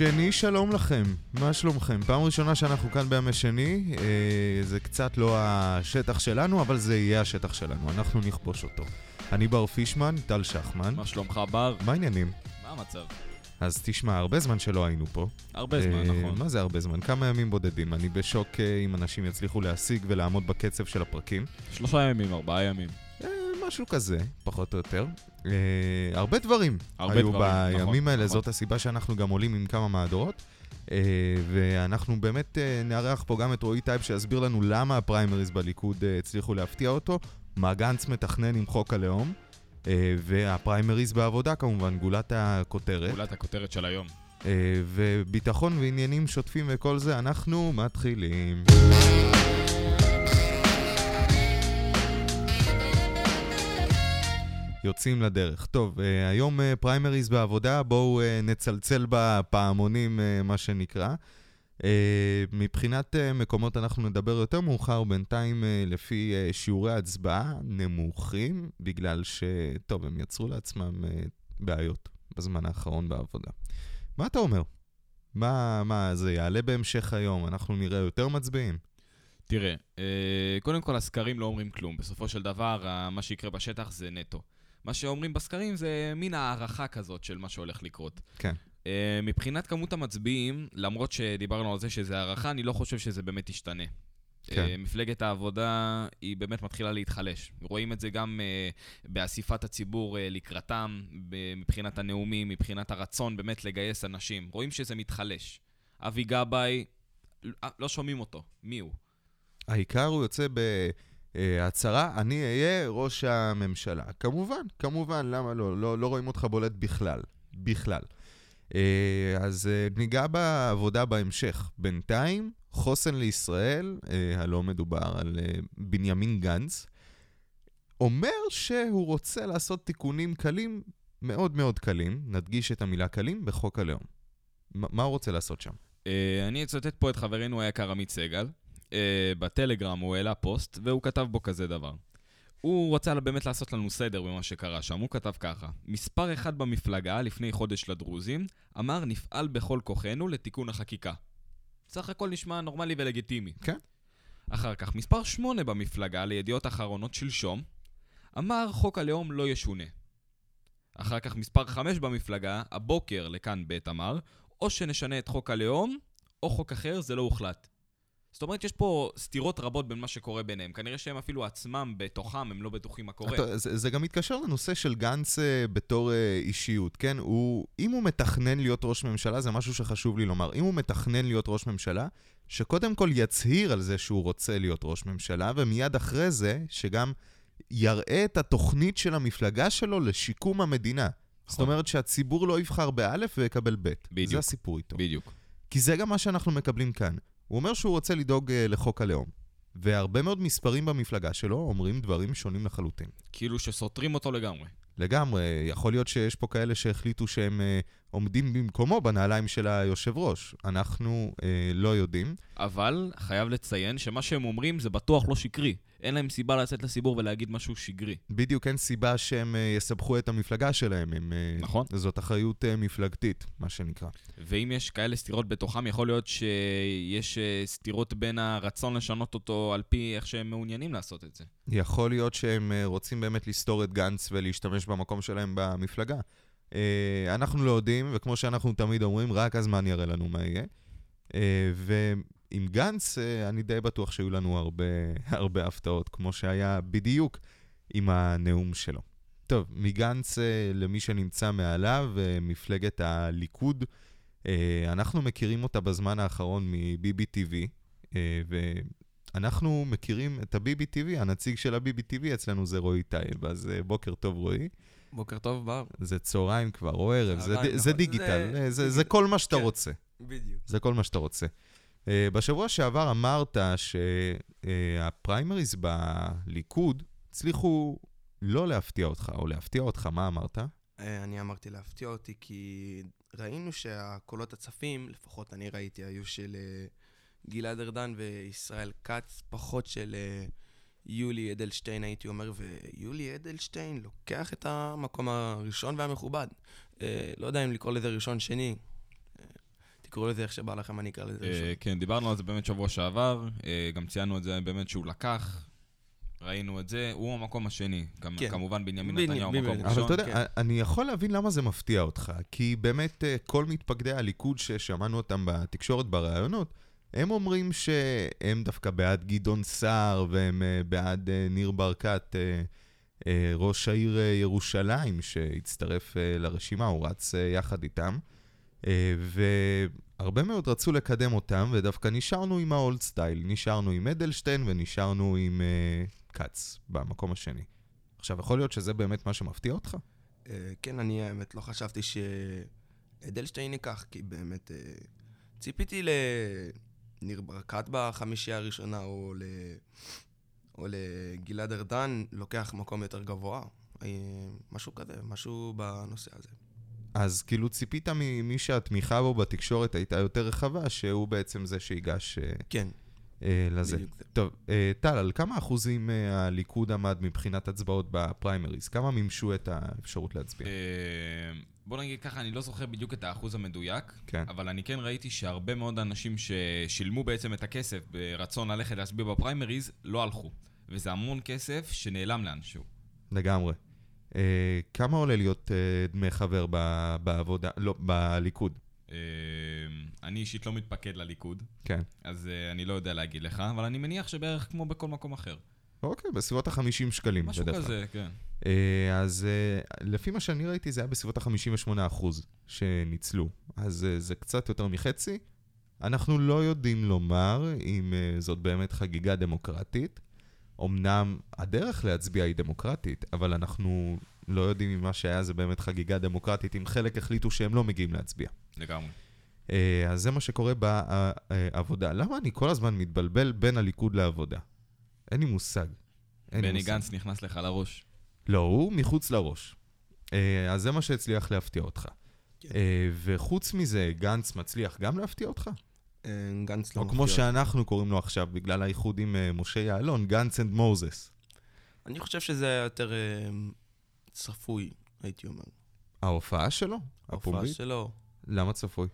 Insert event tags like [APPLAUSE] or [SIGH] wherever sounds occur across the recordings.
שני, שלום לכם, מה שלומכם? פעם ראשונה שאנחנו כאן בימי שני, אה, זה קצת לא השטח שלנו, אבל זה יהיה השטח שלנו, אנחנו נכבוש אותו. אני בר פישמן, טל שחמן. מה שלומך, בר? מה העניינים? מה המצב? אז תשמע, הרבה זמן שלא היינו פה. הרבה זמן, אה, נכון. מה זה הרבה זמן? כמה ימים בודדים. אני בשוק אה, אם אנשים יצליחו להשיג ולעמוד בקצב של הפרקים. שלושה ימים, ארבעה ימים. משהו כזה, פחות או יותר. אה, הרבה דברים הרבה היו דברים, בימים נכון, האלה, נכון. זאת הסיבה שאנחנו גם עולים עם כמה מהדורות. אה, ואנחנו באמת אה, נארח פה גם את רועי טייב שיסביר לנו למה הפריימריז בליכוד אה, הצליחו להפתיע אותו, מה גנץ מתכנן עם חוק הלאום, אה, והפריימריז בעבודה כמובן, גולת הכותרת. גולת הכותרת של היום. אה, וביטחון ועניינים שוטפים וכל זה, אנחנו מתחילים. יוצאים לדרך. טוב, אה, היום אה, פריימריז בעבודה, בואו אה, נצלצל בפעמונים, מה שנקרא. מבחינת מקומות אנחנו נדבר יותר מאוחר, בינתיים לפי שיעורי הצבעה נמוכים, בגלל ש... טוב, הם יצרו לעצמם בעיות בזמן האחרון בעבודה. מה אתה אומר? מה, מה, זה יעלה בהמשך היום, אנחנו נראה יותר מצביעים? תראה, אה, קודם כל הסקרים לא אומרים כלום. בסופו של דבר, מה שיקרה בשטח זה נטו. מה שאומרים בסקרים זה מין הערכה כזאת של מה שהולך לקרות. כן. אה, מבחינת כמות המצביעים, למרות שדיברנו על זה שזה הערכה, אני לא חושב שזה באמת ישתנה. כן. אה, מפלגת העבודה היא באמת מתחילה להתחלש. רואים את זה גם אה, באספת הציבור אה, לקראתם, ב- מבחינת הנאומים, מבחינת הרצון באמת לגייס אנשים. רואים שזה מתחלש. אבי גבאי, אה, לא שומעים אותו. מי הוא? העיקר הוא יוצא בהצהרה, אני אהיה ראש הממשלה. כמובן, כמובן, למה לא? לא, לא רואים אותך בולט בכלל. בכלל. אה, אז אה, ניגע בעבודה בהמשך. בינתיים, חוסן לישראל, אה, הלא מדובר על אה, בנימין גנץ, אומר שהוא רוצה לעשות תיקונים קלים, מאוד מאוד קלים, נדגיש את המילה קלים, בחוק הלאום. מה הוא רוצה לעשות שם? אה, אני אצטט פה את חברנו היקר עמית סגל. אה, בטלגרם הוא העלה פוסט, והוא כתב בו כזה דבר. הוא רצה באמת לעשות לנו סדר במה שקרה שם, הוא כתב ככה: מספר אחד במפלגה, לפני חודש לדרוזים, אמר נפעל בכל כוחנו לתיקון החקיקה. סך הכל נשמע נורמלי ולגיטימי. כן. אחר כך, מספר שמונה במפלגה, לידיעות אחרונות שלשום, אמר חוק הלאום לא ישונה. אחר כך, מספר חמש במפלגה, הבוקר לכאן ב' אמר, או שנשנה את חוק הלאום, או חוק אחר, זה לא הוחלט. זאת אומרת, יש פה סתירות רבות בין מה שקורה ביניהם. כנראה שהם אפילו עצמם, בתוכם, הם לא בטוחים מה קורה. אתה, זה, זה גם מתקשר לנושא של גנץ אה, בתור אה, אישיות, כן? הוא, אם הוא מתכנן להיות ראש ממשלה, זה משהו שחשוב לי לומר. אם הוא מתכנן להיות ראש ממשלה, שקודם כל יצהיר על זה שהוא רוצה להיות ראש ממשלה, ומיד אחרי זה, שגם יראה את התוכנית של המפלגה שלו לשיקום המדינה. זאת נכון. אומרת שהציבור לא יבחר באלף ויקבל בית. בדיוק. זה הסיפור איתו. בדיוק. כי זה גם מה שאנחנו מקבלים כאן. הוא אומר שהוא רוצה לדאוג אה, לחוק הלאום. והרבה מאוד מספרים במפלגה שלו אומרים דברים שונים לחלוטין. כאילו שסותרים אותו לגמרי. לגמרי, יכול להיות שיש פה כאלה שהחליטו שהם אה, עומדים במקומו בנעליים של היושב ראש. אנחנו אה, לא יודעים. אבל חייב לציין שמה שהם אומרים זה בטוח לא שקרי. אין להם סיבה לצאת לציבור ולהגיד משהו שגרי. בדיוק אין סיבה שהם אה, יסבכו את המפלגה שלהם. הם, אה, נכון. זאת אחריות אה, מפלגתית, מה שנקרא. ואם יש כאלה סתירות בתוכם, יכול להיות שיש אה, סתירות בין הרצון לשנות אותו על פי איך שהם מעוניינים לעשות את זה. יכול להיות שהם אה, רוצים באמת לסתור את גנץ ולהשתמש במקום שלהם במפלגה. אה, אנחנו לא יודעים, וכמו שאנחנו תמיד אומרים, רק הזמן יראה לנו מה יהיה. אה, ועם גנץ, אה, אני די בטוח שהיו לנו הרבה, [LAUGHS] הרבה הפתעות, כמו שהיה בדיוק עם הנאום שלו. טוב, מגנץ למי שנמצא מעליו, מפלגת הליכוד, אנחנו מכירים אותה בזמן האחרון מ-BBTV, ואנחנו מכירים את ה-BBTV, הנציג של ה-BBTV אצלנו זה רועי טייב, אז בוקר טוב רועי. בוקר טוב, בר. זה צהריים כבר, או ערב, זה, ד- זה נכון. דיגיטל, זה- זה, זה, כל מה שאתה כן. רוצה. בדיוק. זה כל מה שאתה רוצה. Uh, בשבוע שעבר אמרת שהפריימריז בליכוד הצליחו לא להפתיע אותך, או להפתיע אותך, מה אמרת? אה, אני אמרתי להפתיע אותי כי ראינו שהקולות הצפים, לפחות אני ראיתי, היו של אה, גלעד ארדן וישראל כץ, פחות של אה, יולי אדלשטיין, הייתי אומר, ויולי אדלשטיין לוקח את המקום הראשון והמכובד. אה, לא יודע אם לקרוא לזה ראשון-שני. אה, תקראו לזה איך שבא לכם, אני אקרא לזה. אה, ראשון. כן, דיברנו על זה באמת שבוע שעבר, אה, גם ציינו את זה באמת שהוא לקח, ראינו את זה, הוא המקום השני. גם- כן. כמובן בנימין בני- נתניהו בני- מקום בני- אבל ראשון. אתה יודע, כן. אני יכול להבין למה זה מפתיע אותך, כי באמת כל מתפקדי הליכוד ששמענו אותם בתקשורת בראיונות, הם אומרים שהם דווקא בעד גדעון סער והם אה, בעד אה, ניר ברקת, אה, ראש העיר ירושלים, שהצטרף לרשימה, הוא רץ יחד איתם. והרבה מאוד רצו לקדם אותם, ודווקא נשארנו עם האולד סטייל, נשארנו עם אדלשטיין ונשארנו עם כץ במקום השני. עכשיו, יכול להיות שזה באמת מה שמפתיע אותך? כן, אני האמת לא חשבתי שאדלשטיין ייקח, כי באמת ציפיתי לניר ברקת בחמישייה הראשונה, או, ל... או לגלעד ארדן, לוקח מקום יותר גבוה. אה, משהו כזה, משהו בנושא הזה. אז כאילו ציפית ממי שהתמיכה בו בתקשורת הייתה יותר רחבה, שהוא בעצם זה שיגש אה, כן, לזה. בדיוק זה. טוב, אה, טל, על כמה אחוזים אה, הליכוד עמד מבחינת הצבעות בפריימריז? כמה מימשו את האפשרות להצביע? אה, בוא נגיד ככה, אני לא זוכר בדיוק את האחוז המדויק, כן. אבל אני כן ראיתי שהרבה מאוד אנשים ששילמו בעצם את הכסף ברצון ללכת להצביע בפריימריז, לא הלכו. וזה המון כסף שנעלם לאנשהו. לגמרי. אה, כמה עולה להיות אה, דמי חבר ב- בעבודה, לא, בליכוד? אה, אני אישית לא מתפקד לליכוד, כן. אז אה, אני לא יודע להגיד לך, אבל אני מניח שבערך כמו בכל מקום אחר. אוקיי, בסביבות ה-50 שקלים משהו בדרך כלל. כזה, כן. אה, אז לפי מה שאני ראיתי זה היה בסביבות ה-58% שניצלו. אז זה קצת יותר מחצי. אנחנו לא יודעים לומר אם זאת באמת חגיגה דמוקרטית. אמנם הדרך להצביע היא דמוקרטית, אבל אנחנו לא יודעים אם מה שהיה זה באמת חגיגה דמוקרטית, אם חלק החליטו שהם לא מגיעים להצביע. לגמרי. אה, אז זה מה שקורה בעבודה. למה אני כל הזמן מתבלבל בין הליכוד לעבודה? אין לי מושג. אין בני מושג. גנץ נכנס לך לראש. לא, הוא מחוץ לראש. אה, אז זה מה שהצליח להפתיע אותך. כן. אה, וחוץ מזה, גנץ מצליח גם להפתיע אותך? גנץ לא או כמו מפתיע. שאנחנו קוראים לו עכשיו, בגלל האיחוד עם משה יעלון, גנץ and Moses. אני חושב שזה היה יותר צפוי, הייתי אומר. ההופעה שלו? ההופעה הפומבית? שלו. למה צפוי?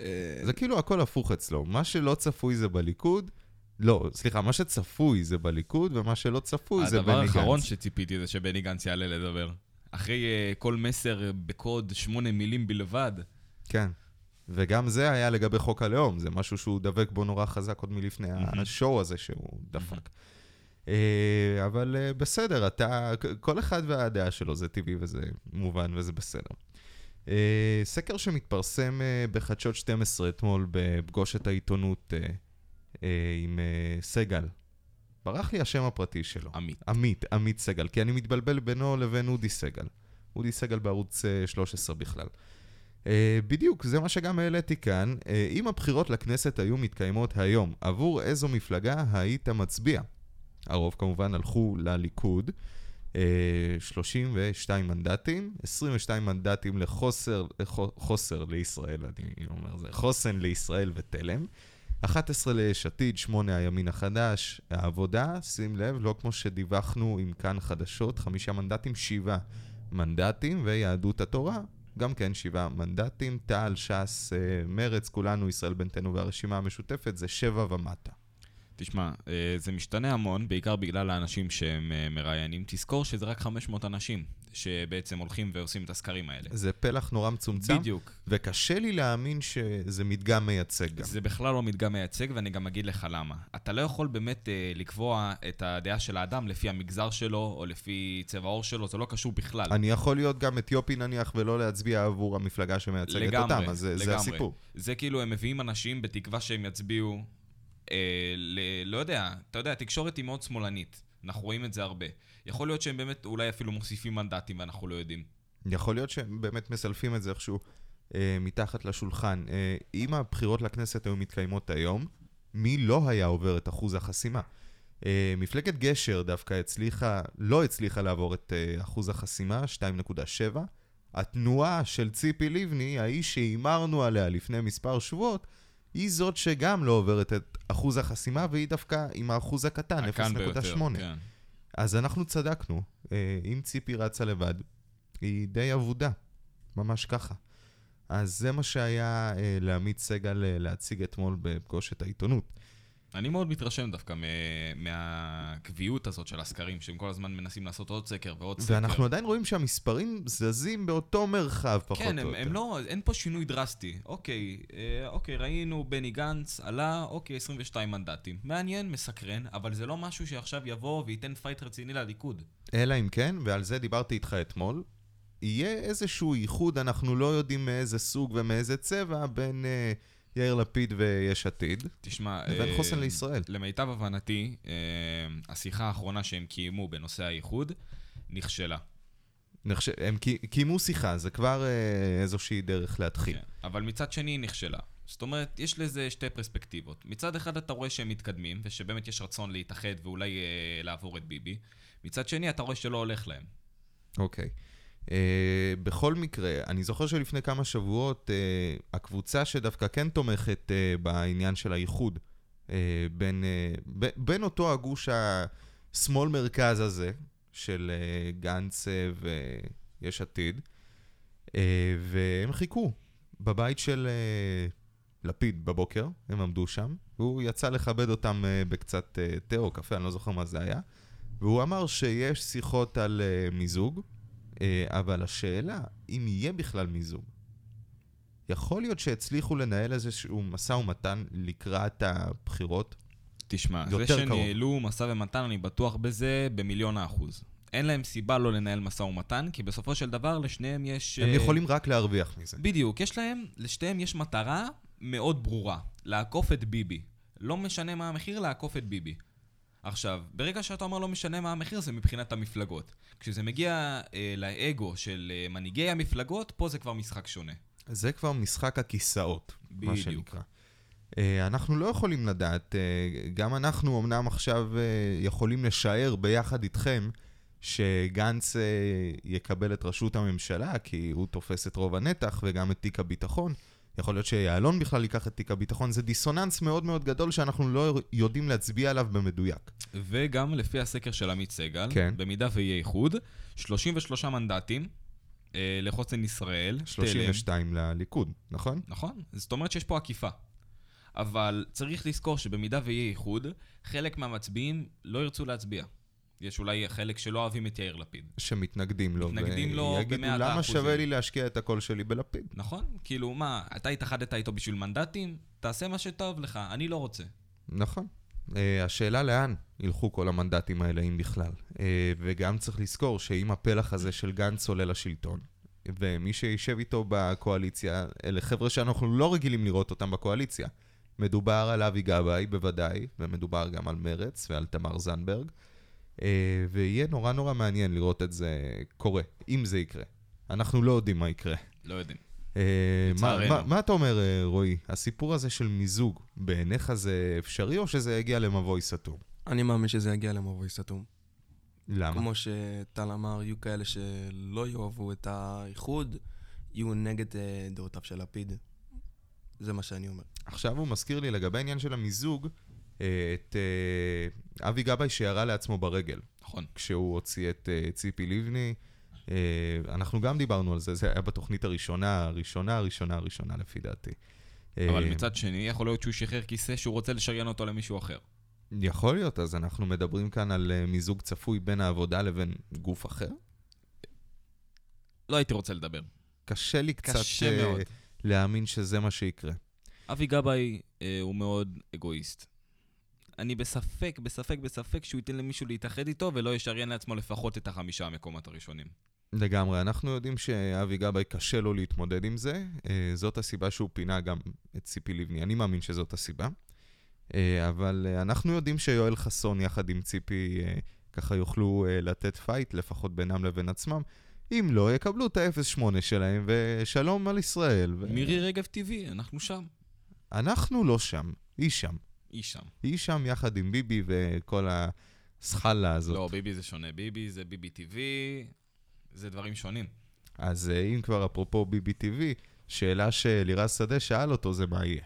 אה, זה כאילו הכל הפוך אצלו. מה שלא צפוי זה בליכוד, לא, סליחה, מה שצפוי זה בליכוד, ומה שלא צפוי זה בני הדבר גנץ. האחרון שציפיתי זה שבני גנץ יעלה לדבר. אחרי אה, כל מסר בקוד שמונה מילים בלבד. כן. וגם זה היה לגבי חוק הלאום, זה משהו שהוא דבק בו נורא חזק עוד מלפני מהמם. השואו הזה שהוא דפק. אה, אבל בסדר, אתה, כל אחד והדעה שלו, זה טבעי וזה מובן וזה בסדר. אה, סקר שמתפרסם אה, בחדשות 12 אתמול בפגוש את העיתונות אה, אה, עם אה, סגל. ברח לי השם הפרטי שלו. עמית. עמית, עמית סגל, כי אני מתבלבל בינו לבין אודי סגל. אודי סגל בערוץ אה, 13 בכלל. אה, בדיוק, זה מה שגם העליתי כאן. אה, אם הבחירות לכנסת היו מתקיימות היום, עבור איזו מפלגה היית מצביע? הרוב כמובן הלכו לליכוד. אה, 32 מנדטים, 22 מנדטים לחוסר, לחו- חוסר לישראל, אני אומר זה, חוסן לישראל ותלם. 11 ליש עתיד, 8 הימין החדש, העבודה, שים לב, לא כמו שדיווחנו עם כאן חדשות, חמישה מנדטים, שבעה מנדטים, ויהדות התורה, גם כן שבעה מנדטים, תע"ל, ש"ס, אה, מרצ, כולנו, ישראל ביתנו והרשימה המשותפת, זה שבע ומטה. תשמע, אה, זה משתנה המון, בעיקר בגלל האנשים שהם אה, מראיינים. תזכור שזה רק 500 אנשים שבעצם הולכים ועושים את הסקרים האלה. זה פלח נורא מצומצם, בדיוק. וקשה לי להאמין שזה מדגם מייצג גם. זה בכלל לא מדגם מייצג, ואני גם אגיד לך למה. אתה לא יכול באמת אה, לקבוע את הדעה של האדם לפי המגזר שלו, או לפי צבע העור שלו, זה לא קשור בכלל. אני יכול להיות גם אתיופי נניח, ולא להצביע עבור המפלגה שמייצגת לגמרי, אותם, אז זה, זה לגמרי. הסיפור. זה כאילו, הם מביאים אנשים בתקווה שהם יצביעו, אה, ל... לא יודע, אתה יודע, התקשורת היא מאוד שמאלנית. אנחנו רואים את זה הרבה. יכול להיות שהם באמת אולי אפילו מוסיפים מנדטים ואנחנו לא יודעים. יכול להיות שהם באמת מסלפים את זה איכשהו אה, מתחת לשולחן. אה, אם הבחירות לכנסת היו מתקיימות היום, מי לא היה עובר את אחוז החסימה? אה, מפלגת גשר דווקא הצליחה, לא הצליחה לעבור את אה, אחוז החסימה, 2.7. התנועה של ציפי לבני, האיש שהימרנו עליה לפני מספר שבועות, היא זאת שגם לא עוברת את אחוז החסימה, והיא דווקא עם האחוז הקטן, הקן ביותר, 0.8. כן. אז אנחנו צדקנו. אה, אם ציפי רצה לבד, היא די אבודה. ממש ככה. אז זה מה שהיה אה, לעמית סגל אה, להציג אתמול בפגוש את העיתונות. אני מאוד מתרשם דווקא מהקביעות הזאת של הסקרים, שהם כל הזמן מנסים לעשות עוד סקר ועוד סקר. ואנחנו עדיין רואים שהמספרים זזים באותו מרחב, פחות כן, או הם, יותר. הם לא, אין פה שינוי דרסטי. אוקיי, אה, אוקיי, ראינו בני גנץ עלה, אוקיי, 22 מנדטים. מעניין, מסקרן, אבל זה לא משהו שעכשיו יבוא וייתן פייט רציני לליכוד. אלא אם כן, ועל זה דיברתי איתך אתמול, יהיה איזשהו איחוד, אנחנו לא יודעים מאיזה סוג ומאיזה צבע, בין אה, יאיר לפיד ויש עתיד, תשמע... לבין אה, חוסן לישראל. למיטב הבנתי, אה, השיחה האחרונה שהם קיימו בנושא האיחוד נכשלה. נחש... הם קי- קיימו שיחה, זה כבר אה, איזושהי דרך להתחיל. כן. אבל מצד שני היא נכשלה. זאת אומרת, יש לזה שתי פרספקטיבות. מצד אחד אתה רואה שהם מתקדמים, ושבאמת יש רצון להתאחד ואולי אה, לעבור את ביבי. מצד שני אתה רואה שלא הולך להם. אוקיי. אה, בכל מקרה, אני זוכר שלפני כמה שבועות, אה, הקבוצה שדווקא כן תומכת אה, בעניין של האיחוד אה, בין, אה, ב- בין אותו הגוש השמאל-מרכז הזה, של אה, גנץ אה, ויש עתיד, אה, והם חיכו בבית של אה, לפיד בבוקר, הם עמדו שם, והוא יצא לכבד אותם אה, בקצת אה, תה או קפה, אני לא זוכר מה זה היה, והוא אמר שיש שיחות על אה, מיזוג, אבל השאלה, אם יהיה בכלל מיזוג, יכול להיות שהצליחו לנהל איזשהו משא ומתן לקראת הבחירות? תשמע, זה. שניהלו משא ומתן, אני בטוח בזה במיליון האחוז. אין להם סיבה לא לנהל משא ומתן, כי בסופו של דבר לשניהם יש... הם אה, יכולים רק להרוויח מזה. בדיוק, יש להם, לשתיהם יש מטרה מאוד ברורה, לעקוף את ביבי. לא משנה מה המחיר, לעקוף את ביבי. עכשיו, ברגע שאתה אומר לא משנה מה המחיר, זה מבחינת המפלגות. כשזה מגיע אה, לאגו של אה, מנהיגי המפלגות, פה זה כבר משחק שונה. זה כבר משחק הכיסאות, מה בדיוק. שנקרא. אה, אנחנו לא יכולים לדעת, אה, גם אנחנו אמנם עכשיו אה, יכולים לשער ביחד איתכם שגנץ אה, יקבל את ראשות הממשלה, כי הוא תופס את רוב הנתח וגם את תיק הביטחון. יכול להיות שיעלון בכלל ייקח את תיק הביטחון, זה דיסוננס מאוד מאוד גדול שאנחנו לא יודעים להצביע עליו במדויק. וגם לפי הסקר של עמית סגל, כן. במידה ויהיה איחוד, 33 מנדטים אה, לחוסן ישראל, תלם, 32 לליכוד, נכון? נכון? זאת אומרת שיש פה עקיפה. אבל צריך לזכור שבמידה ויהיה איחוד, חלק מהמצביעים לא ירצו להצביע. יש אולי חלק שלא אוהבים את יאיר לפיד. שמתנגדים לו. מתנגדים לו ויגידו, במאת למה האחוזים." שווה לי להשקיע את הקול שלי בלפיד? נכון? כאילו, מה, אתה התאחדת איתו בשביל מנדטים? תעשה מה שטוב לך, אני לא רוצה. נכון. Uh, השאלה לאן ילכו כל המנדטים האלה, אם בכלל. Uh, וגם צריך לזכור שאם הפלח הזה של גנץ עולה לשלטון, ומי שישב איתו בקואליציה, אלה חבר'ה שאנחנו לא רגילים לראות אותם בקואליציה. מדובר על אבי גבאי בוודאי, ומדובר גם על מרץ ועל תמר זנדברג, ויהיה נורא נורא מעניין לראות את זה קורה, אם זה יקרה. אנחנו לא יודעים מה יקרה. לא יודעים. אה, מה. מה, מה אתה אומר, אה, רועי? הסיפור הזה של מיזוג, בעיניך זה אפשרי או שזה יגיע למבוי סתום? אני מאמין שזה יגיע למבוי סתום. למה? כמו שטל אמר, יהיו כאלה שלא יאהבו את האיחוד, יהיו נגד אה, דעותיו של לפיד. זה מה שאני אומר. עכשיו הוא מזכיר לי לגבי העניין של המיזוג, אה, את אה, אבי גבאי שירה לעצמו ברגל, נכון. כשהוא הוציא את אה, ציפי לבני. אה, אנחנו גם דיברנו על זה, זה היה בתוכנית הראשונה, הראשונה, הראשונה, הראשונה לפי דעתי. אבל אה, מצד שני, יכול להיות שהוא שחרר כיסא שהוא רוצה לשריין אותו למישהו אחר. יכול להיות, אז אנחנו מדברים כאן על אה, מיזוג צפוי בין העבודה לבין גוף אחר? לא הייתי רוצה לדבר. קשה לי קצת קשה אה, מאוד. להאמין שזה מה שיקרה. אבי גבאי אה, הוא מאוד אגואיסט. אני בספק, בספק, בספק שהוא ייתן למישהו להתאחד איתו ולא ישריין לעצמו לפחות את החמישה המקומות הראשונים. לגמרי, אנחנו יודעים שאבי גבאי קשה לו להתמודד עם זה, אה, זאת הסיבה שהוא פינה גם את ציפי לבני, אני מאמין שזאת הסיבה. אה, אבל אה, אנחנו יודעים שיואל חסון יחד עם ציפי ככה יוכלו לתת פייט, לפחות בינם לבין עצמם. אם לא, יקבלו את ה-0-8 שלהם, ושלום על ישראל. ו... מירי רגב טבעי, אנחנו שם. אנחנו לא שם, היא שם. היא שם. היא שם יחד עם ביבי וכל הסחלה הזאת. לא, ביבי זה שונה. ביבי זה ביבי טבעי, זה דברים שונים. אז אה, אם כבר אפרופו ביבי טבעי, שאלה שלירז שדה שאל אותו זה מה יהיה.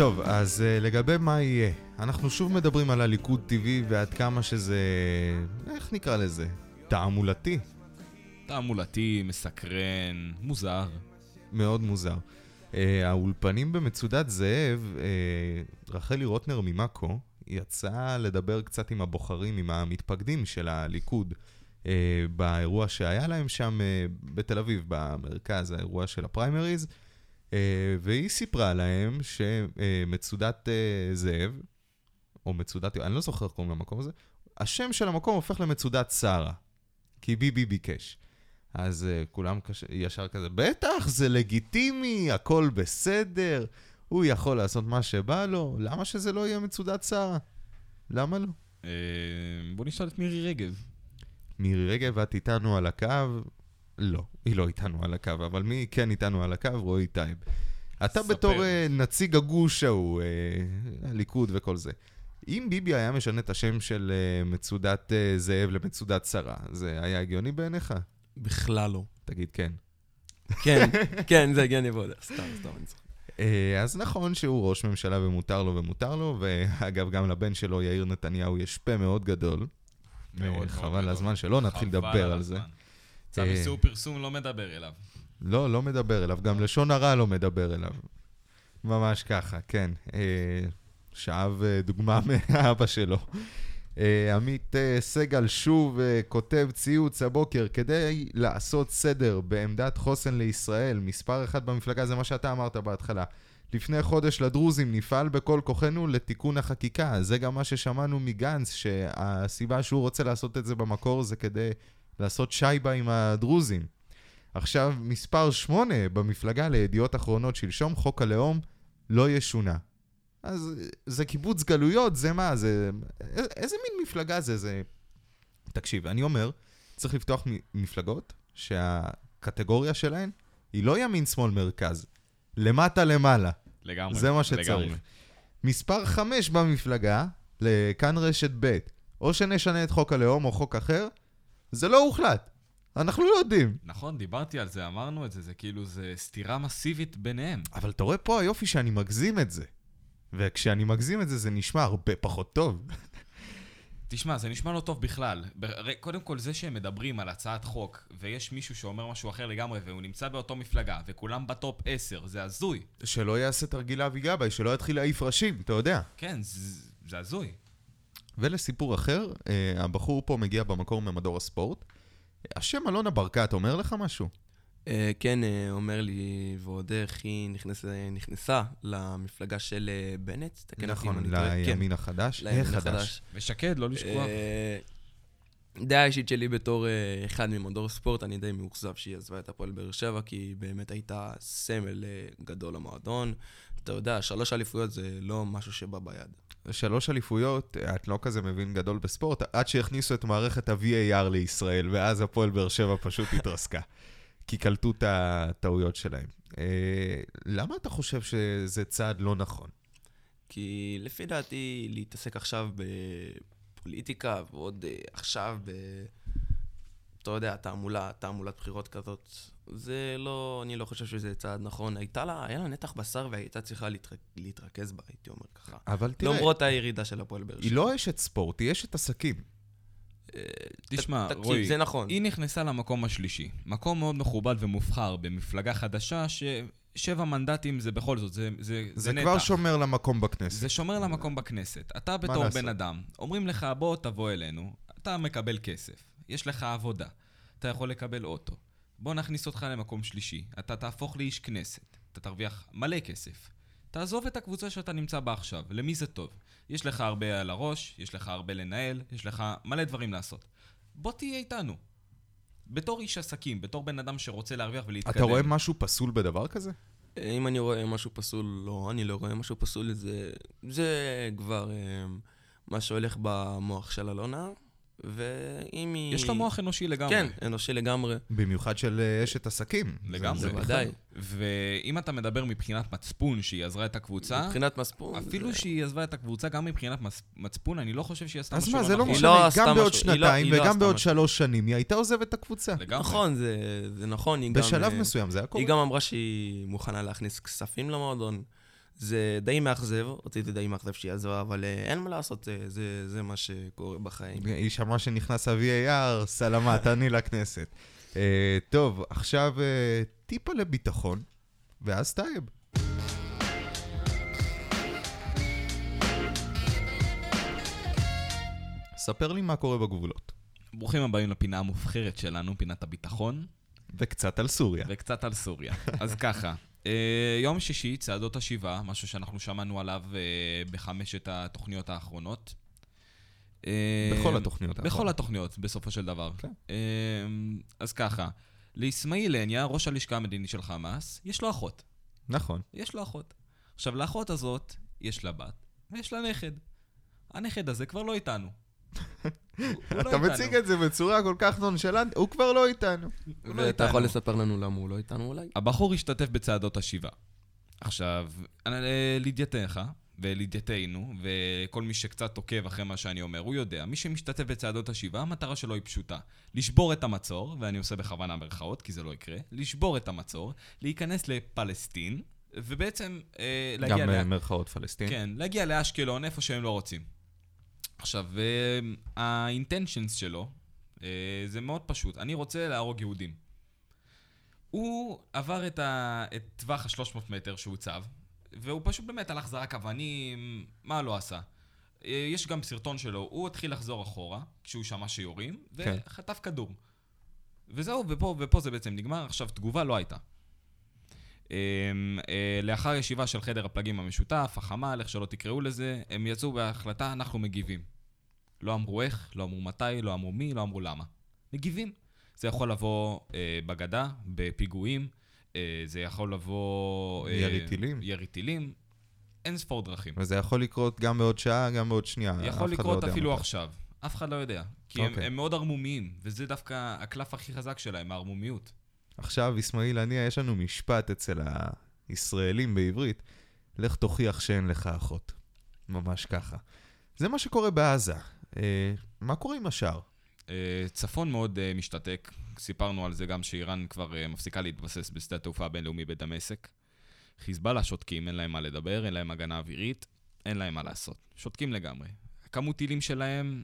טוב, אז uh, לגבי מה יהיה, אנחנו שוב מדברים על הליכוד טבעי ועד כמה שזה... איך נקרא לזה? תעמולתי. תעמולתי, מסקרן, מוזר. מאוד מוזר. Uh, האולפנים במצודת זאב, uh, רחלי רוטנר ממאקו, יצאה לדבר קצת עם הבוחרים, עם המתפקדים של הליכוד, uh, באירוע שהיה להם שם uh, בתל אביב, במרכז, האירוע של הפריימריז. Uh, והיא סיפרה להם שמצודת uh, זאב, או מצודת, אני לא זוכר איך קוראים למקום הזה, השם של המקום הופך למצודת שרה, כי ביבי ביקש. אז uh, כולם קש... ישר כזה, בטח, זה לגיטימי, הכל בסדר, הוא יכול לעשות מה שבא לו, למה שזה לא יהיה מצודת שרה? למה לא? אה, בוא נשאל את מירי רגב. מירי רגב, את איתנו על הקו? לא, היא לא איתנו על הקו, אבל מי כן איתנו על הקו? רועי טייב. אתה ספר. בתור אה, נציג הגוש ההוא, אה, הליכוד וכל זה. אם ביבי היה משנה את השם של אה, מצודת אה, זאב למצודת שרה, זה היה הגיוני בעיניך? בכלל לא. תגיד כן. כן, [LAUGHS] כן, זה הגיוני ועוד. סתם, סתם, אני צוחק. אה, אז נכון שהוא ראש ממשלה ומותר לו ומותר לו, ואגב, גם לבן שלו, יאיר נתניהו, יש פה מאוד גדול. מאוד מאוד חבל על גדול. הזמן שלא נתחיל לדבר על זה. הזמן. צו אה, איסור פרסום לא מדבר אליו. לא, לא מדבר אליו, גם לשון הרע לא מדבר אליו. ממש ככה, כן. אה, שאב אה, דוגמה [LAUGHS] מאבא שלו. עמית סגל שוב כותב ציוץ הבוקר, כדי לעשות סדר בעמדת חוסן לישראל, מספר אחד במפלגה, זה מה שאתה אמרת בהתחלה. לפני חודש לדרוזים נפעל בכל כוחנו לתיקון החקיקה. זה גם מה ששמענו מגנץ, שהסיבה שהוא רוצה לעשות את זה במקור זה כדי לעשות שייבה עם הדרוזים. עכשיו, מספר 8 במפלגה לידיעות אחרונות שלשום, חוק הלאום לא ישונה. אז זה קיבוץ גלויות, זה מה? זה... איזה מין מפלגה זה? זה... תקשיב, אני אומר, צריך לפתוח מפלגות שהקטגוריה שלהן היא לא ימין, שמאל, מרכז. למטה למעלה. לגמרי. זה מה לגמרי. שצריך. מספר 5 במפלגה, לכאן רשת ב', או שנשנה את חוק הלאום או חוק אחר, זה לא הוחלט. אנחנו לא יודעים. נכון, דיברתי על זה, אמרנו את זה, זה כאילו, זה סתירה מסיבית ביניהם. אבל אתה רואה פה היופי שאני מגזים את זה. וכשאני מגזים את זה, זה נשמע הרבה פחות טוב. תשמע, זה נשמע לא טוב בכלל. קודם כל, זה שהם מדברים על הצעת חוק, ויש מישהו שאומר משהו אחר לגמרי, והוא נמצא באותו מפלגה, וכולם בטופ 10, זה הזוי. שלא יעשה תרגיל אבי גבאי, שלא יתחיל להעיף ראשים, אתה יודע. כן, זה, זה הזוי. ולסיפור אחר, אה, הבחור פה מגיע במקור ממדור הספורט. השם אלונה ברקת אומר לך משהו? אה, כן, אה, אומר לי, ועוד איך היא נכנס- נכנסה למפלגה של אה, בנט, תקן אותי אם נכון, אני טועה. כן, לימין החדש. לימין החדש. החדש. ושקד, לא לשכוח. אה, דעה אישית שלי בתור אה, אחד ממדור ספורט, אני די מאוכזב שהיא עזבה את הפועל באר שבע, כי היא באמת הייתה סמל אה, גדול למועדון. אתה יודע, שלוש אליפויות זה לא משהו שבא ביד. שלוש אליפויות, את לא כזה מבין גדול בספורט, עד שהכניסו את מערכת ה-VAR לישראל, ואז הפועל באר שבע פשוט התרסקה. [LAUGHS] כי קלטו את הטעויות שלהם. אה, למה אתה חושב שזה צעד לא נכון? כי לפי דעתי, להתעסק עכשיו בפוליטיקה, ועוד אה, עכשיו ב... אתה יודע, תעמולה, תעמולת בחירות כזאת, זה לא, אני לא חושב שזה צעד נכון. הייתה לה, היה לה נתח בשר והייתה צריכה להתרכ... להתרכז בה, הייתי אומר ככה. אבל תראה, למרות הירידה של הפועל באר שבע. היא לא אשת ספורט, היא אשת עסקים. אה, תשמע, רועי, זה נכון. היא נכנסה למקום השלישי. מקום מאוד מכובד ומובחר במפלגה חדשה, ששבע מנדטים זה בכל זאת, זה, זה, זה, זה נתח. כבר שומר למקום בכנסת. זה שומר למקום בכנסת. אתה בתור? בן אדם, אומרים לך, בוא תבוא אלינו, אתה מקבל כסף, יש לך עבודה, אתה יכול לקבל אוטו. בוא נכניס אותך למקום שלישי, אתה תהפוך לאיש כנסת, אתה תרוויח מלא כסף. תעזוב את הקבוצה שאתה נמצא בה עכשיו, למי זה טוב? יש לך הרבה על הראש, יש לך הרבה לנהל, יש לך מלא דברים לעשות. בוא תהיה איתנו. בתור איש עסקים, בתור בן אדם שרוצה להרוויח ולהתקדם. אתה רואה משהו פסול בדבר כזה? אה, אם אני רואה משהו פסול, לא, אני לא רואה משהו פסול, זה, זה כבר אה, מה שהולך במוח של אלונה, ואם היא... יש לה מוח אנושי לגמרי. כן, אנושי לגמרי. במיוחד של אה, אשת עסקים. לגמרי. זה- בוודאי. ואם אתה מדבר מבחינת מצפון שהיא עזרה את הקבוצה, מבחינת מספור. אפילו זה- שהיא עזבה את הקבוצה, גם מבחינת מס- מצפון, אני לא חושב שהיא עשתה אז משהו מה, זה לא נכון. לא משנה, עשתה גם בעוד לא- שנתיים לא וגם בעוד משהו. שלוש שנים, היא הייתה עוזבת את הקבוצה. לגמרי. נכון, זה, זה נכון. בשלב אה, מסוים זה היה קורה. היא גם אמרה שהיא מוכנה להכניס כספים למועדון. זה די מאכזב, רציתי די מאכזב שהיא עזבה, אבל אה, אין מה לעשות, אה, זה, זה מה שקורה בחיים. היא שמעה שנכנס בר, סלמת, אני לכנסת. אה, טוב, עכשיו אה, טיפה לביטחון, ואז טייב. ספר לי מה קורה בגבולות. ברוכים הבאים לפינה המובחרת שלנו, פינת הביטחון, וקצת על סוריה. וקצת על סוריה. אז ככה, יום שישי, צעדות השיבה, משהו שאנחנו שמענו עליו אה, בחמשת התוכניות האחרונות. אה, בכל התוכניות. בכל האחרונות. התוכניות, בסופו של דבר. כן. אה, אז ככה, לאסמאעיל הניה, ראש הלשכה המדינית של חמאס, יש לו אחות. נכון. יש לו אחות. עכשיו, לאחות הזאת יש לה בת, ויש לה נכד. הנכד הזה כבר לא איתנו. לא אתה איתנו. מציג את זה בצורה כל כך נונשלנט, הוא כבר לא איתנו. לא ואתה יכול. לספר לנו למה הוא לא איתנו אולי? הבחור השתתף בצעדות השיבה. עכשיו, אה, לידיעתך ולידיעתנו, וכל מי שקצת עוקב אחרי מה שאני אומר, הוא יודע, מי שמשתתף בצעדות השיבה, המטרה שלו היא פשוטה. לשבור את המצור, ואני עושה בכוונה מירכאות, כי זה לא יקרה, לשבור את המצור, להיכנס לפלסטין, ובעצם אה, להגיע... גם אה, מירכאות פלסטין. כן, להגיע לאשקלון, איפה שהם לא רוצים. עכשיו, האינטנשנס שלו, אה, זה מאוד פשוט. אני רוצה להרוג יהודים. הוא עבר את, ה... את טווח ה-300 מטר שהוצב, והוא פשוט באמת הלך, זרק אבנים, מה לא עשה? אה, יש גם סרטון שלו, הוא התחיל לחזור אחורה, כשהוא שמע שיורים, כן. וחטף כדור. וזהו, ופה, ופה זה בעצם נגמר, עכשיו תגובה לא הייתה. אמ, אה, לאחר ישיבה של חדר הפלגים המשותף, החמ"ל, איך שלא תקראו לזה, הם יצאו בהחלטה, אנחנו מגיבים. לא אמרו איך, לא אמרו מתי, לא אמרו מי, לא אמרו למה. מגיבים. זה יכול לבוא אה, בגדה, בפיגועים, אה, זה יכול לבוא... אה, ירי טילים. ירי טילים, אין ספור דרכים. וזה יכול לקרות גם בעוד שעה, גם בעוד שנייה. יכול לא לקרות יודע אפילו מתי. עכשיו. אף אחד לא יודע. כי הם, אוקיי. הם מאוד ערמומיים, וזה דווקא הקלף הכי חזק שלהם, הערמומיות. עכשיו, אסמאעיל הנייה, יש לנו משפט אצל הישראלים בעברית, לך תוכיח שאין לך אחות. ממש ככה. זה מה שקורה בעזה. אה, מה קורה עם השאר? אה, צפון מאוד אה, משתתק, סיפרנו על זה גם שאיראן כבר אה, מפסיקה להתבסס בשדה התעופה הבינלאומי בדמשק. חיזבאללה שותקים, אין להם מה לדבר, אין להם הגנה אווירית, אין להם מה לעשות. שותקים לגמרי. כמות טילים שלהם,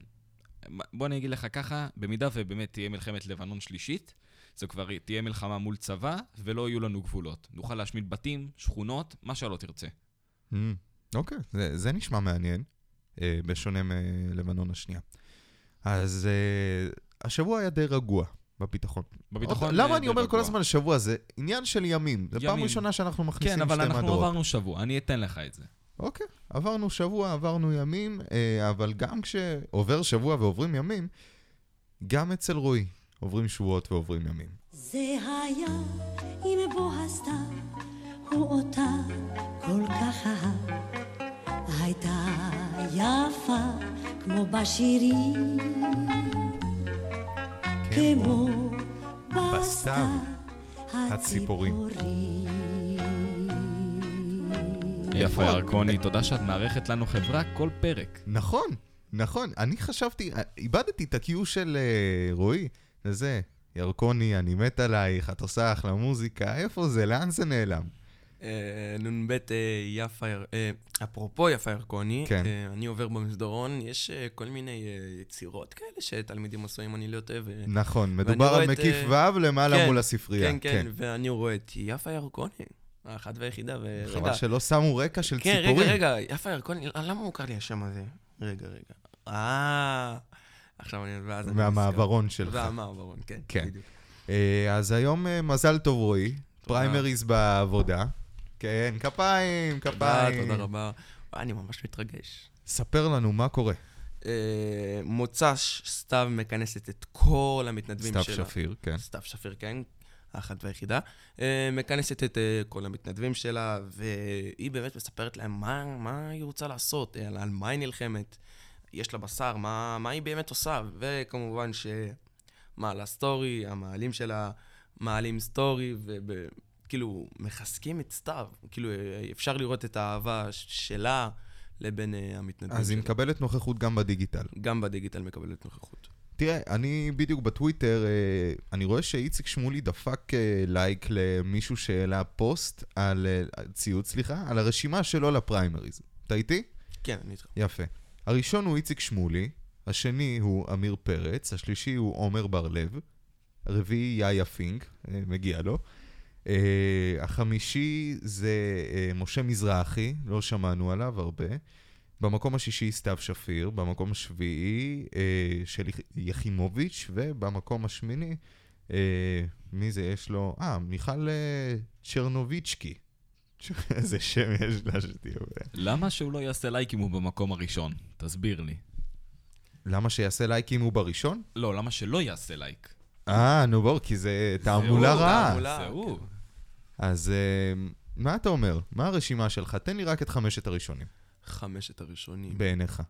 בוא אני אגיד לך ככה, במידה ובאמת תהיה מלחמת לבנון שלישית, זו כבר תהיה מלחמה מול צבא, ולא יהיו לנו גבולות. נוכל להשמיד בתים, שכונות, מה שלא תרצה. Mm, אוקיי, זה, זה נשמע מעניין, אה, בשונה מלבנון השנייה. אז אה, השבוע היה די רגוע בביטחון. בביטחון... למה אה, אני אומר כל רגוע. הזמן שבוע? זה עניין של ימים. זו פעם. ראשונה שאנחנו מכניסים כן, שתי אבל מהדורות. אנחנו עברנו שבוע, אני אתן לך את זה. אוקיי, עברנו שבוע, עברנו ימים, אה, אבל גם כשעובר שבוע ועוברים ימים, גם אצל רועי עוברים שבועות ועוברים ימים. זה היה עם בוא הסתיו, הוא אותה כל כך אהב. הייתה יפה כמו בשירים, כמו בסתיו הציפורים. יפה ירקוני, תודה שאת מארחת לנו חברה כל פרק. נכון, נכון. אני חשבתי, אה, איבדתי את ה-Q של אה, רועי, וזה, ירקוני, אני מת עלייך, את עושה אחלה מוזיקה, איפה זה? לאן זה נעלם? אה, נ"ב אה, יפה, אה, אפרופו יפה ירקוני, כן. אה, אני עובר במסדרון, יש אה, כל מיני אה, יצירות כאלה שתלמידים עשו, אם אני לא טועה. נכון, מדובר על מקיף אה, ו' למעלה כן, מול הספרייה. כן, כן, ואני רואה את יפה ירקוני, האחת והיחידה, ורגע... חבל שלא שמו רקע של כן, ציפורים. רגע, רגע, יפה ירקוני, למה מוכר לי השם הזה? רגע, רגע. אה, עכשיו אני... ואז אני מהמעברון. שלך. והמעברון, כן, כן. בדיוק. אה, אז היום אה, מזל טוב רועי, פריימריז בעבודה. כן, כפיים, תודה, כפיים. תודה רבה. וואי, אני ממש מתרגש. ספר לנו מה קורה. אה, מוצ"ש, סתיו מכנסת את כל המתנדבים סתיו שלה. שפיר, כן. סתיו שפיר, כן, האחת והיחידה. מכנסת את כל המתנדבים שלה, והיא באמת מספרת להם מה, מה היא רוצה לעשות, על מה היא נלחמת. יש לה בשר, מה, מה היא באמת עושה. וכמובן שמעלה סטורי, המעלים שלה מעלים סטורי, וכאילו מחזקים את סתיו. כאילו, אפשר לראות את האהבה שלה לבין אה, המתנדבים אז היא שלה. מקבלת נוכחות גם בדיגיטל. גם בדיגיטל מקבלת נוכחות. תראה, אני בדיוק בטוויטר, אה, אני רואה שאיציק שמולי דפק אה, לייק למישהו שהעלה פוסט על, ציוץ, סליחה, על הרשימה שלו לפריימריז. אתה איתי? כן, אני איתך. יפה. הראשון הוא איציק שמולי, השני הוא אמיר פרץ, השלישי הוא עומר בר-לב, הרביעי יאיה פינק, אה, מגיע לו. אה, החמישי זה אה, משה מזרחי, לא שמענו עליו הרבה. במקום השישי סתיו שפיר, במקום השביעי שלי יחימוביץ', ובמקום השמיני, מי זה יש לו? אה, מיכל צ'רנוביצ'קי. [LAUGHS] איזה שם יש לה שתהיה. למה שהוא לא יעשה לייק אם הוא במקום הראשון? תסביר לי. למה שיעשה לייק אם הוא בראשון? לא, למה שלא יעשה לייק? אה, נו בואו, כי זה תעמולה רעה. זה הוא. אז אה, מה אתה אומר? מה הרשימה שלך? תן לי רק את חמשת הראשונים, חמשת הראשונים. בעיניך.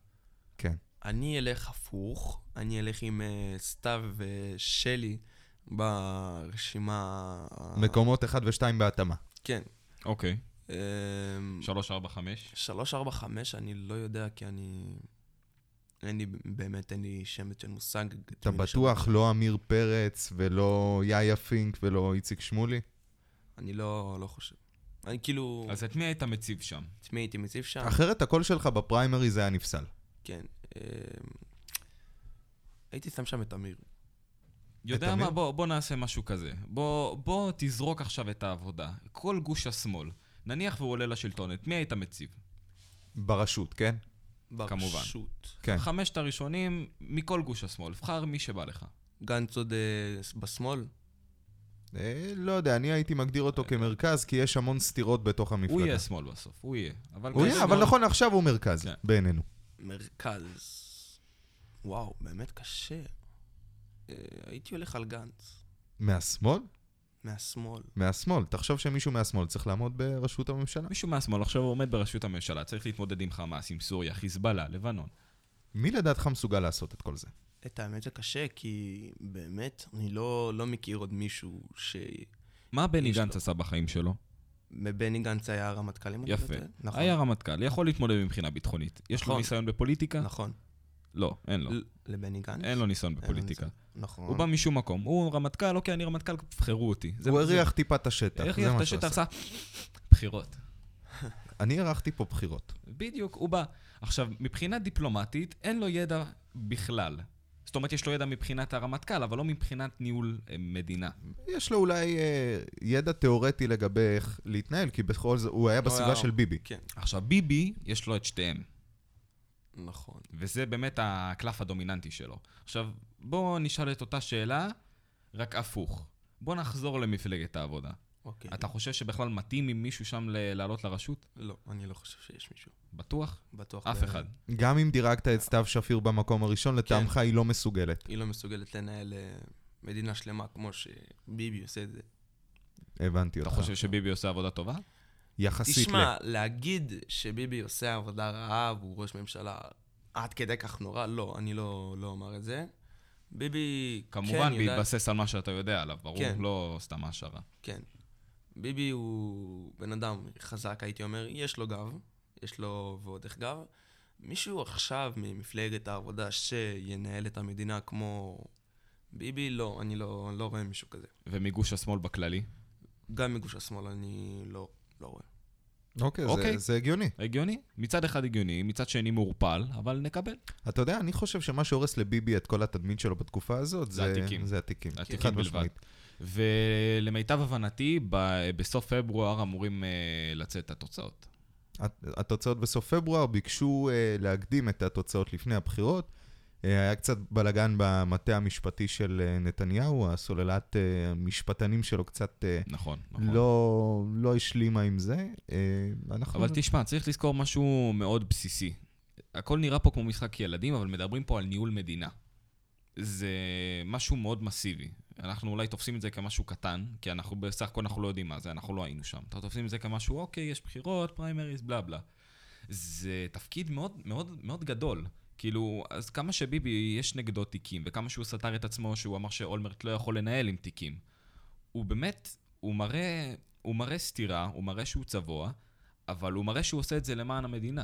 כן. אני אלך הפוך, אני אלך עם אה, סתיו ושלי ברשימה... מקומות 1 ו-2 בהתאמה. כן. אוקיי. אמ, 3, 4, 5. שלוש, ארבע, חמש, אני לא יודע, כי אני... אין לי, באמת, אין לי שמץ של מושג. את אתה בטוח לא עמיר פרץ ולא יאיה פינק ולא איציק שמולי? אני לא, לא חושב. אני כאילו... אז את מי היית מציב שם? את מי הייתי מציב שם? אחרת הקול שלך בפריימרי זה היה נפסל. כן. אמ, הייתי שם שם את אמיר. יודע? מה? בוא, בוא נעשה משהו כזה. בוא, בוא תזרוק עכשיו את העבודה. כל גוש השמאל. נניח והוא עולה לשלטון, את מי היית מציב? ברשות, כן? כמובן. ברשות. כן. חמשת הראשונים מכל גוש השמאל. בחר מי שבא לך. גנץ עוד אה, בשמאל? אה, לא יודע, אני הייתי מגדיר אותו כמרכז, כי יש המון סתירות בתוך המפלגה. הוא יהיה שמאל בסוף, הוא יהיה. אבל הוא יהיה, כשמאל- אבל נכון, עכשיו הוא מרכז, כן. בעינינו. מרכז. וואו, באמת קשה. אה, הייתי הולך על גנץ. מהשמאל? מהשמאל. מהשמאל. תחשוב שמישהו מהשמאל צריך לעמוד בראשות הממשלה. מישהו מהשמאל עכשיו עומד בראשות הממשלה, צריך להתמודד עם חמאס, עם סוריה, חיזבאללה, לבנון. מי לדעתך מסוגל לעשות את כל זה? את האמת זה קשה, כי באמת, אני לא, לא מכיר עוד מישהו ש... מה בני גנץ לו. עשה בחיים שלו? בני גנץ היה הרמטכ"ל, אם אני יפה. לא טועה. נכון. היה רמטכ"ל, יכול להתמודד מבחינה ביטחונית. יש לו נכון. ניסיון בפוליטיקה? נכון. לא, אין לו. לבני גנץ? אין לו ניסיון בפוליטיקה. נכון. הוא בא משום מקום. הוא רמטכ"ל, אוקיי, אני רמטכ"ל, תבחרו אותי. הוא זה- הריח טיפה את השטח, מה את השטח עשה. בחירות. [LAUGHS] אני ערכתי פה בחירות. בדיוק, הוא בא. עכשיו, מבחינה דיפלומטית, אין לו ידע בכלל. זאת אומרת, יש לו ידע מבחינת הרמטכ"ל, אבל לא מבחינת ניהול אה, מדינה. יש לו אולי אה, ידע תיאורטי לגבי איך להתנהל, כי בכל זאת, הוא היה בסביבה של ביבי. כן, עכשיו, ביבי, יש לו את שתיהם. נכון. וזה באמת הקלף הדומיננטי שלו. עכשיו, בואו נשאל את אותה שאלה, רק הפוך. בואו נחזור למפלגת העבודה. אוקיי. אתה חושב שבכלל מתאים עם מישהו שם לעלות לראשות? לא, אני לא חושב שיש מישהו. בטוח? בטוח. אף ב- אחד. גם אם דירגת את סתיו שפיר במקום הראשון, לטעמך היא לא מסוגלת. היא לא מסוגלת לנהל אה, מדינה שלמה כמו שביבי עושה את זה. הבנתי אתה אותך. חושב שביבי עושה עבודה טובה? יחסית ל... תשמע, להגיד שביבי עושה עבודה רעה והוא ראש ממשלה עד כדי כך נורא, לא, אני לא, לא אומר את זה. ביבי, כמובן, כן, יודע, בהתבסס על מה שאתה יודע עליו, ברור, כן. לא סתם השערה. כן. ביבי הוא בן אדם חזק, הייתי אומר, יש לו גב, יש לו ועוד איך גב. מישהו עכשיו ממפלגת העבודה שינהל את המדינה כמו ביבי, לא, אני לא, לא רואה מישהו כזה. ומגוש השמאל בכללי? גם מגוש השמאל אני לא, לא רואה. אוקיי, זה- אוקיי. זה הגיוני. הגיוני? מצד אחד הגיוני, מצד שני מעורפל, אבל נקבל. אתה יודע, אני חושב שמה שהורס לביבי את כל התדמית שלו בתקופה הזאת, זה התיקים. זה התיקים. התיקים חד בלבד. משמעית. ולמיטב הבנתי, ב- בסוף פברואר אמורים אה, לצאת התוצאות. הת- התוצאות בסוף פברואר ביקשו אה, להקדים את התוצאות לפני הבחירות. אה, היה קצת בלגן במטה המשפטי של אה, נתניהו, הסוללת אה, המשפטנים שלו קצת נכון, נכון. לא, לא השלימה עם זה. אנחנו... אבל תשמע, צריך לזכור משהו מאוד בסיסי. הכל נראה פה כמו משחק ילדים, אבל מדברים פה על ניהול מדינה. זה משהו מאוד מסיבי. אנחנו אולי תופסים את זה כמשהו קטן, כי אנחנו בסך הכל אנחנו לא יודעים מה זה, אנחנו לא היינו שם. אתה תופסים את זה כמשהו, אוקיי, יש בחירות, פריימריז, בלה בלה. זה תפקיד מאוד מאוד מאוד גדול. כאילו, אז כמה שביבי יש נגדו תיקים, וכמה שהוא סתר את עצמו, שהוא אמר שאולמרט לא יכול לנהל עם תיקים. הוא באמת, הוא מראה, הוא מראה סתירה, הוא מראה שהוא צבוע, אבל הוא מראה שהוא עושה את זה למען המדינה.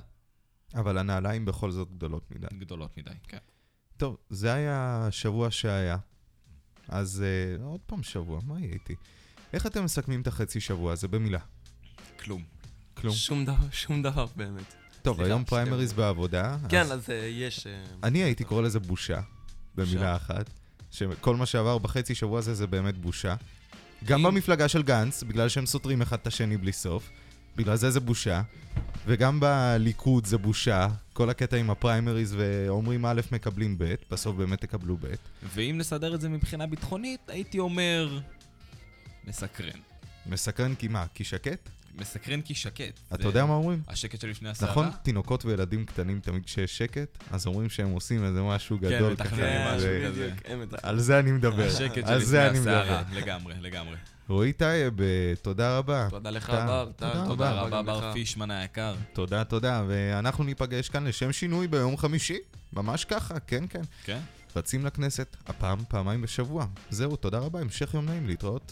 אבל הנעליים בכל זאת גדולות מדי. גדולות מדי, כן. טוב, זה היה השבוע שהיה. אז uh, עוד פעם שבוע, מה יהיה איתי? איך אתם מסכמים את החצי שבוע הזה במילה? כלום. כלום. שום דבר, שום דבר באמת. טוב, סליחה, היום פריימריז. בעבודה. כן, אז אז אה, יש... אה, אני הייתי קורא לזה בושה, במילה. אחת. שכל מה שעבר בחצי שבוע הזה זה באמת בושה. גם אם- במפלגה של גנץ, בגלל שהם סותרים אחד את השני בלי סוף. בגלל זה זה בושה. וגם בליכוד זה בושה. כל הקטע עם הפריימריז ואומרים א' מקבלים ב', בסוף באמת תקבלו ב'. ואם נסדר את זה מבחינה ביטחונית, הייתי אומר... מסקרן. מסקרן כי מה? כי שקט? מסקרן כי שקט. אתה זה יודע מה אומרים? השקט שלפני הסערה? נכון, תינוקות וילדים קטנים תמיד כשיש שקט, אז אומרים שהם עושים איזה משהו גדול מתכננים כזה. משהו ו- כזה. בדיוק, מתכננים. על זה אני מדבר. השקט שלפני אני מדבר. הסערה. לגמרי, לגמרי. רועי טייב, אה, תודה רבה. תודה לך, בר. תודה רבה. בר. פישמן היקר. תודה, תודה, ואנחנו ניפגש כאן לשם שינוי ביום חמישי. ממש ככה, כן, כן. כן? רצים לכנסת, הפעם פעמיים בשבוע. זהו, תודה רבה, המשך יום נעים, להתראות.